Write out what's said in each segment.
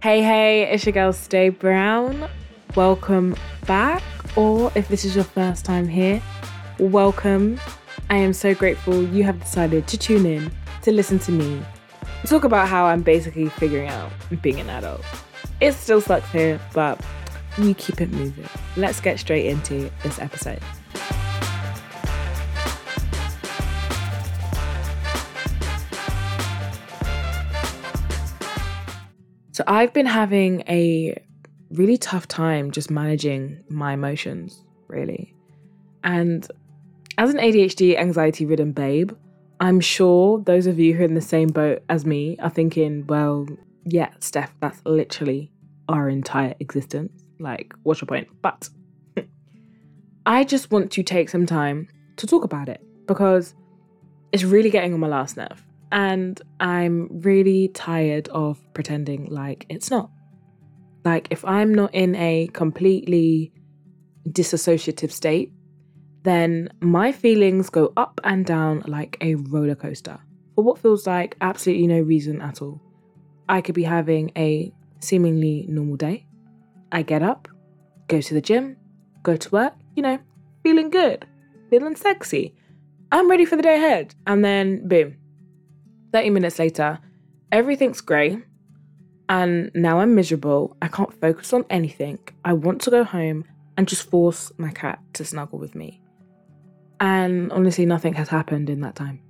Hey, hey, it's your girl Steyy Brown. Welcome back, or if this is your first time here, welcome. I am so grateful you have decided to tune in to listen to me talk about how I'm basically figuring out being an adult. It still sucks here, but we keep it moving. Let's get straight into this episode. So, I've been having a really tough time just managing my emotions, really. And as an ADHD, anxiety ridden babe, I'm sure those of you who are in the same boat as me are thinking, well, yeah, Steph, that's literally our entire existence. Like, what's your point? But I just want to take some time to talk about it because it's really getting on my last nerve. And I'm really tired of pretending like it's not. Like, if I'm not in a completely disassociative state, then my feelings go up and down like a roller coaster for what feels like absolutely no reason at all. I could be having a seemingly normal day. I get up, go to the gym, go to work, you know, feeling good, feeling sexy. I'm ready for the day ahead. And then, boom, 30 minutes later, everything's grey. And now I'm miserable. I can't focus on anything. I want to go home and just force my cat to snuggle with me. And honestly, nothing has happened in that time.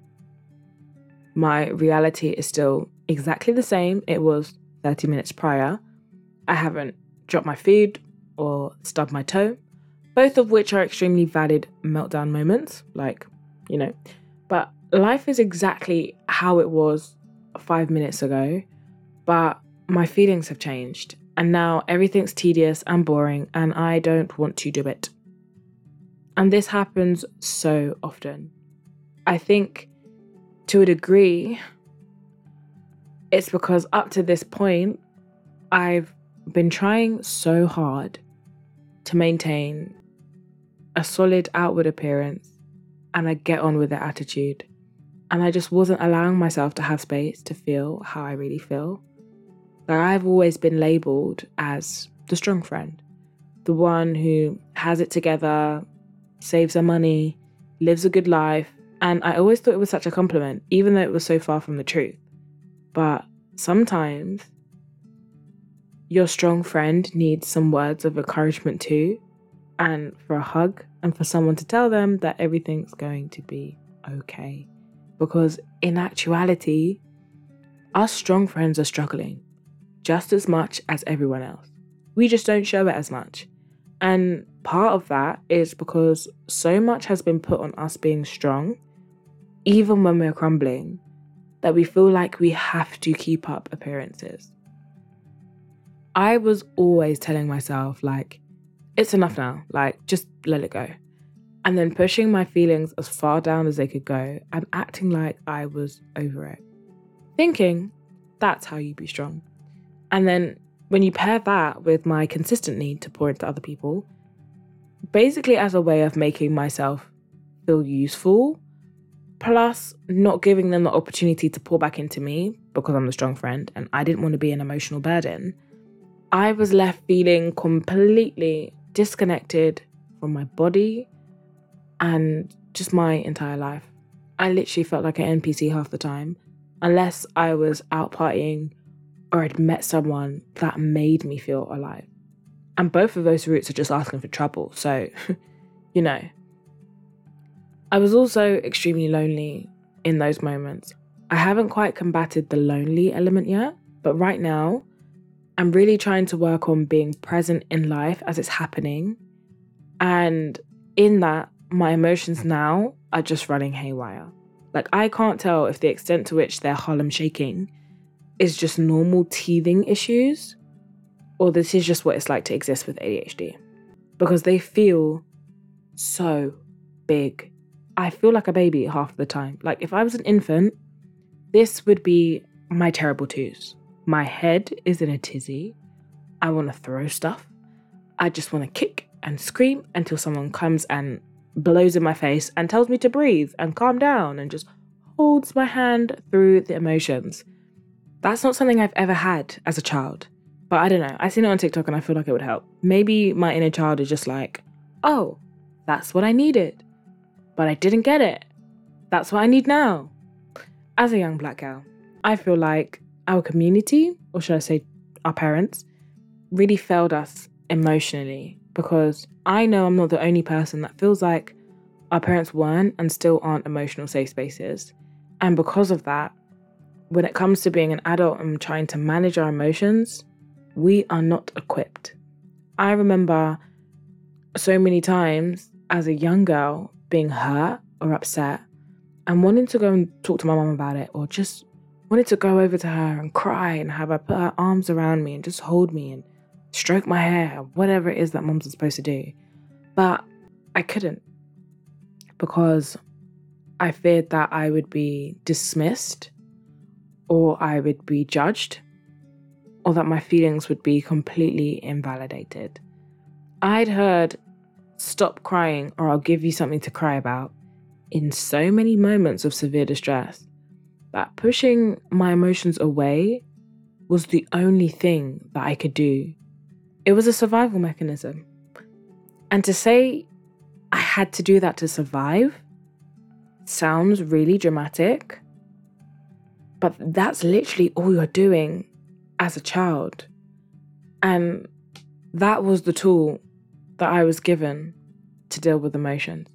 My reality is still exactly the same it was 30 minutes prior. I haven't dropped my food or stubbed my toe, both of which are extremely valid meltdown moments, like, you know. But life is exactly how it was five minutes ago, but my feelings have changed. And now everything's tedious and boring, and I don't want to do it. And this happens so often. I think to a degree, it's because up to this point, I've been trying so hard to maintain a solid outward appearance and a get on with it attitude. And I just wasn't allowing myself to have space to feel how I really feel. Like I've always been labeled as the strong friend, the one who has it together, saves her money, lives a good life. And I always thought it was such a compliment, even though it was so far from the truth. But sometimes your strong friend needs some words of encouragement too, and for a hug, and for someone to tell them that everything's going to be okay. Because in actuality, our strong friends are struggling just as much as everyone else. We just don't show it as much. And part of that is because so much has been put on us being strong, even when we're crumbling, that we feel like we have to keep up appearances. I was always telling myself, like, it's enough now, like, just let it go. And then pushing my feelings as far down as they could go and acting like I was over it. Thinking that's how you be strong. And then when you pair that with my consistent need to pour into other people, basically as a way of making myself feel useful, plus not giving them the opportunity to pour back into me because I'm the strong friend and I didn't want to be an emotional burden, I was left feeling completely disconnected from my body and just my entire life. I literally felt like an NPC half the time, unless I was out partying or I'd met someone that made me feel alive. And both of those routes are just asking for trouble. So, you know. I was also extremely lonely in those moments. I haven't quite combated the lonely element yet, but right now, I'm really trying to work on being present in life as it's happening. And in that, my emotions now are just running haywire. Like, I can't tell if the extent to which they're Harlem shaking is just normal teething issues, or this is just what it's like to exist with ADHD. Because they feel so big. I feel like a baby half the time. Like if I was an infant, this would be my terrible twos. My head is in a tizzy. I want to throw stuff. I just want to kick and scream until someone comes and blows in my face and tells me to breathe and calm down and just holds my hand through the emotions. That's not something I've ever had as a child. But I don't know. I seen it on TikTok and I feel like it would help. Maybe my inner child is just like, oh, that's what I needed. But I didn't get it. That's what I need now. As a young black girl, I feel like our community, or should I say our parents, really failed us emotionally because I know I'm not the only person that feels like our parents weren't and still aren't emotional safe spaces. And because of that, when it comes to being an adult and trying to manage our emotions, we are not equipped. I remember so many times as a young girl being hurt or upset and wanting to go and talk to my mom about it or just wanted to go over to her and cry and have her put her arms around me and just hold me and stroke my hair, whatever it is that moms are supposed to do. But I couldn't because I feared that I would be dismissed or I would be judged or that my feelings would be completely invalidated. I'd heard stop crying or I'll give you something to cry about in so many moments of severe distress that pushing my emotions away was the only thing that I could do. It was a survival mechanism. And to say I had to do that to survive sounds really dramatic, but that's literally all you're doing as a child. And that was the tool that I was given to deal with emotions.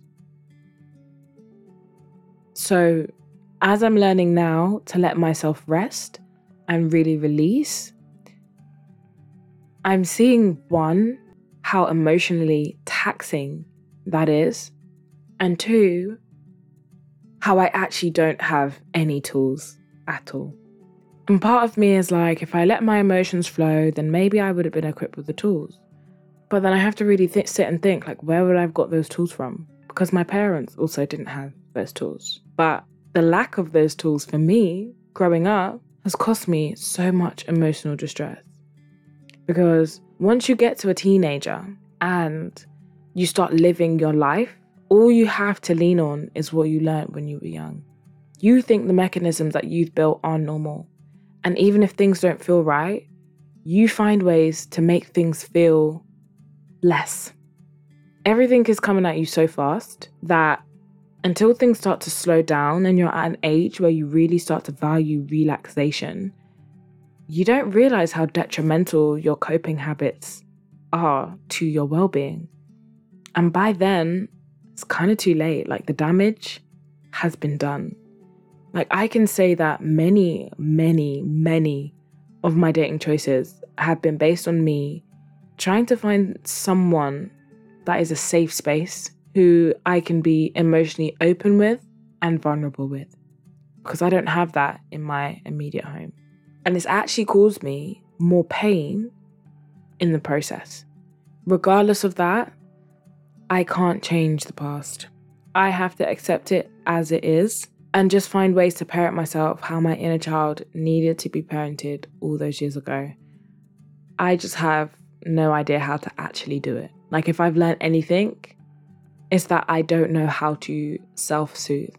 So, as I'm learning now to let myself rest and really release, I'm seeing one, how emotionally taxing that is, and two, how I actually don't have any tools at all. And part of me is like, if I let my emotions flow, then maybe I would have been equipped with the tools. But then I have to really th- sit and think, like, where would I have got those tools from? Because my parents also didn't have those tools. But the lack of those tools for me growing up has cost me so much emotional distress. Because once you get to a teenager and you start living your life, all you have to lean on is what you learned when you were young. You think the mechanisms that you've built are normal. And even if things don't feel right, you find ways to make things feel less. Everything is coming at you so fast that until things start to slow down and you're at an age where you really start to value relaxation, you don't realize how detrimental your coping habits are to your well being. And by then, it's kind of too late. Like the damage has been done. Like I can say that many, many, many of my dating choices have been based on me trying to find someone that is a safe space who I can be emotionally open with and vulnerable with. Because I don't have that in my immediate home. And it's actually caused me more pain in the process. Regardless of that, I can't change the past. I have to accept it as it is and just find ways to parent myself how my inner child needed to be parented all those years ago. I just have no idea how to actually do it. Like, if I've learned anything, it's that I don't know how to self soothe.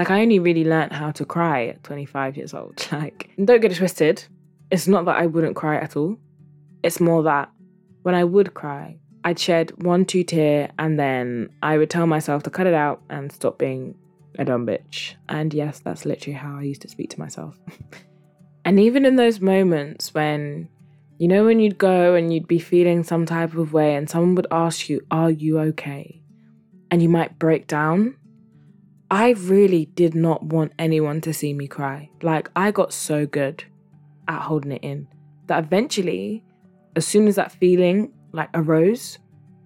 Like, I only really learned how to cry at 25 years old. Like, don't get it twisted. It's not that I wouldn't cry at all. It's more that when I would cry, I'd shed one, two tear, and then I would tell myself to cut it out and stop being a dumb bitch. And yes, that's literally how I used to speak to myself. and even in those moments when, you know, when you'd go and you'd be feeling some type of way and someone would ask you, Are you okay? and you might break down. I really did not want anyone to see me cry. Like, I got so good at holding it in that eventually, as soon as that feeling like arose,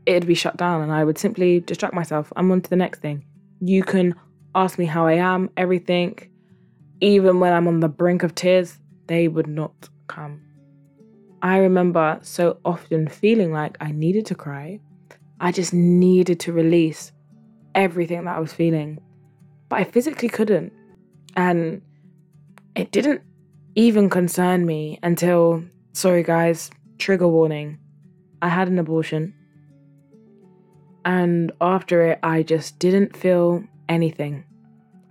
it'd be shut down and I would simply distract myself. I'm on to the next thing. You can ask me how I am, everything. Even when I'm on the brink of tears, they would not come. I remember so often feeling like I needed to cry. I just needed to release everything that I was feeling, but I physically couldn't. And it didn't even concern me until, sorry guys, trigger warning, I had an abortion. And after it, I just didn't feel anything.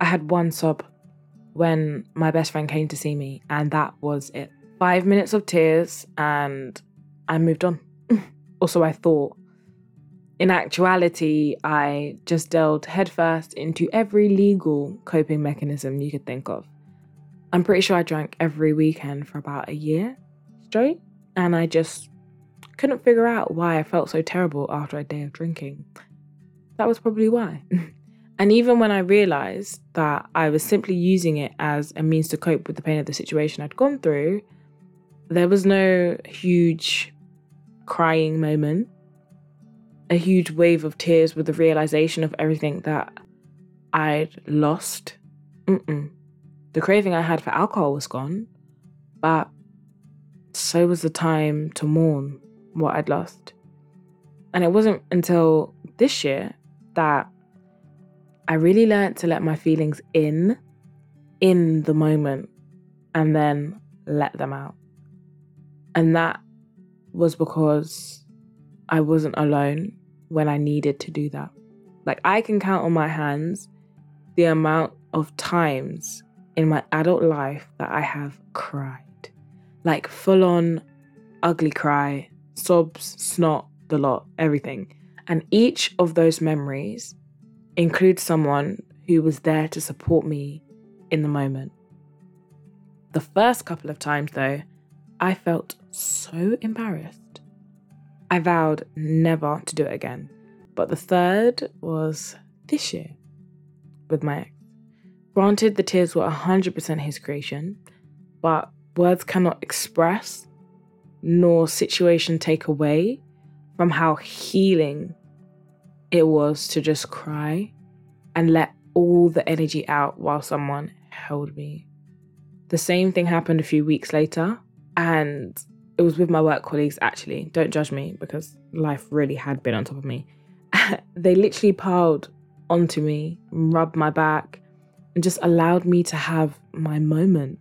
I had one sob when my best friend came to see me, and that was it. five minutes of tears and I moved on. also, I thought. In actuality, I just delved headfirst into every legal coping mechanism you could think of. I'm pretty sure I drank every weekend for about a year straight, and I just couldn't figure out why I felt so terrible after a day of drinking. That was probably why. and even when I realized that I was simply using it as a means to cope with the pain of the situation I'd gone through, there was no huge crying moment, a huge wave of tears with the realization of everything that I'd lost. Mm-mm. The craving I had for alcohol was gone, but so was the time to mourn what I'd lost. And it wasn't until this year that I really learned to let my feelings in, in the moment, and then let them out. And that was because I wasn't alone when I needed to do that. Like, I can count on my hands the amount of times in my adult life that I have cried. Like, full on ugly cry, sobs, snot, the lot, everything. And each of those memories includes someone who was there to support me in the moment. The first couple of times, though, I felt so embarrassed. I vowed never to do it again. But the third was this year with my ex. Granted, the tears were 100% his creation, but words cannot express nor situation take away from how healing it was to just cry and let all the energy out while someone held me. The same thing happened a few weeks later, and it was with my work colleagues actually. Don't judge me because life really had been on top of me. they literally piled onto me, rubbed my back, and just allowed me to have my moment.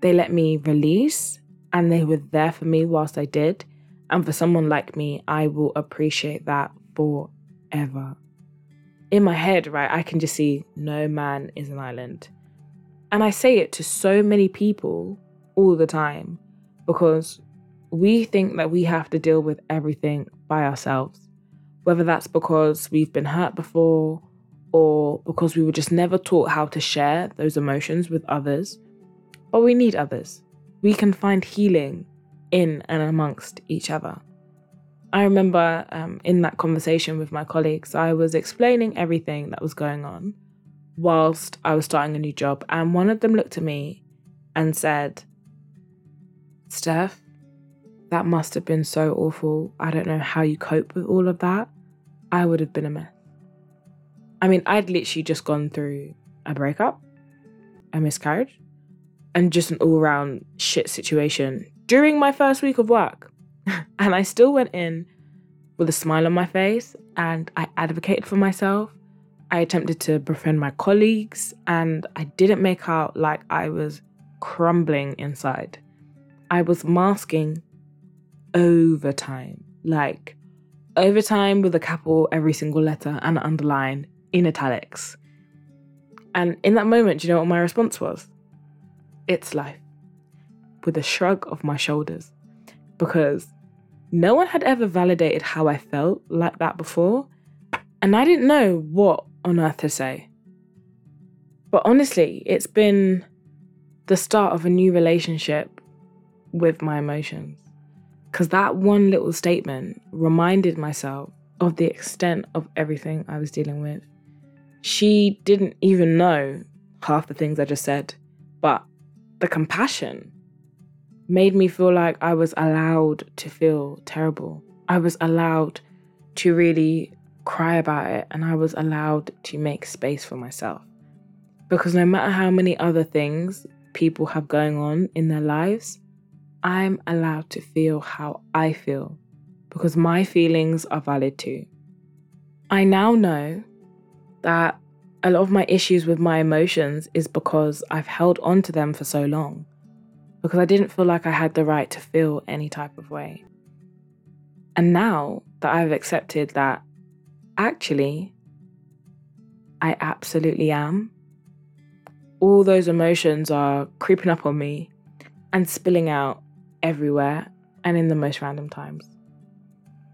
They let me release and they were there for me whilst I did. And for someone like me, I will appreciate that forever. In my head, right, I can just see no man is an island. And I say it to so many people all the time because we think that we have to deal with everything by ourselves. Whether that's because we've been hurt before or because we were just never taught how to share those emotions with others. But we need others we can find healing in and amongst each other. I remember um, in that conversation with my colleagues, I was explaining everything that was going on whilst I was starting a new job, and one of them looked at me and said, Steph, that must have been so awful. I don't know how you cope with all of that. I would have been a mess. I mean, I'd literally just gone through a breakup, a miscarriage, and just an all around shit situation during my first week of work. and I still went in with a smile on my face and I advocated for myself. I attempted to befriend my colleagues and I didn't make out like I was crumbling inside. I was masking overtime, like overtime with a capital every single letter and an underline in italics. And in that moment, do you know what my response was? It's life. With a shrug of my shoulders. Because no one had ever validated how I felt like that before. And I didn't know what on earth to say. But honestly, it's been the start of a new relationship with my emotions. Because that one little statement reminded myself of the extent of everything I was dealing with. She didn't even know half the things I just said, but the compassion made me feel like I was allowed to feel terrible. I was allowed to really cry about it and I was allowed to make space for myself. Because no matter how many other things people have going on in their lives, I'm allowed to feel how I feel because my feelings are valid too. I now know that a lot of my issues with my emotions is because I've held on to them for so long. Because I didn't feel like I had the right to feel any type of way. And now that I've accepted that actually I absolutely am, all those emotions are creeping up on me and spilling out everywhere and in the most random times.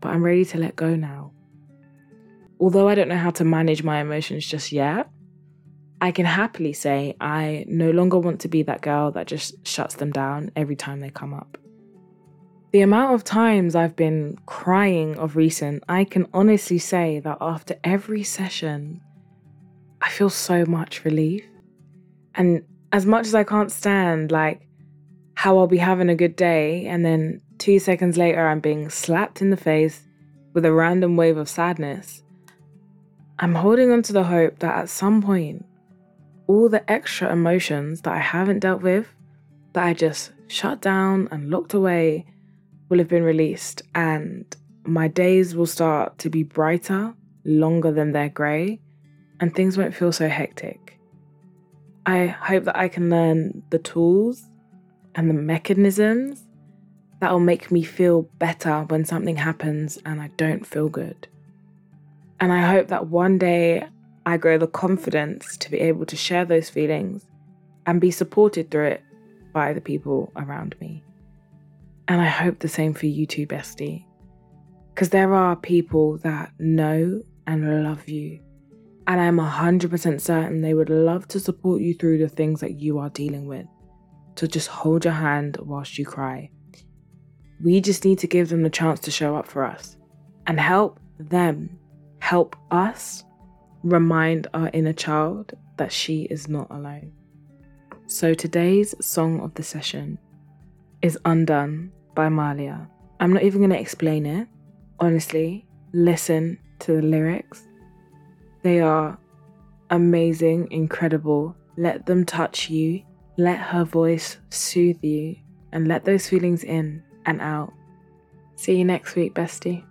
But I'm ready to let go now. Although I don't know how to manage my emotions just yet, I can happily say I no longer want to be that girl that just shuts them down every time they come up. The amount of times I've been crying of recent, I can honestly say that after every session, I feel so much relief. And as much as I can't stand, like, how I'll be having a good day, and then two seconds later, I'm being slapped in the face with a random wave of sadness, I'm holding on to the hope that at some point, all the extra emotions that I haven't dealt with, that I just shut down and locked away, will have been released, and my days will start to be brighter, longer than they're grey, and things won't feel so hectic. I hope that I can learn the tools and the mechanisms that will make me feel better when something happens and I don't feel good. And I hope that one day I grow the confidence to be able to share those feelings and be supported through it by the people around me. And I hope the same for you too, bestie. Because there are people that know and love you. And I'm 100% certain they would love to support you through the things that you are dealing with. To just hold your hand whilst you cry. We just need to give them the chance to show up for us and help them help us remind our inner child that she is not alone. So today's song of the session is Undone by Malia. I'm not even going to explain it. Honestly, listen to the lyrics. They are amazing, incredible. Let them touch you. Let her voice soothe you and let those feelings in and out. See you next week, bestie.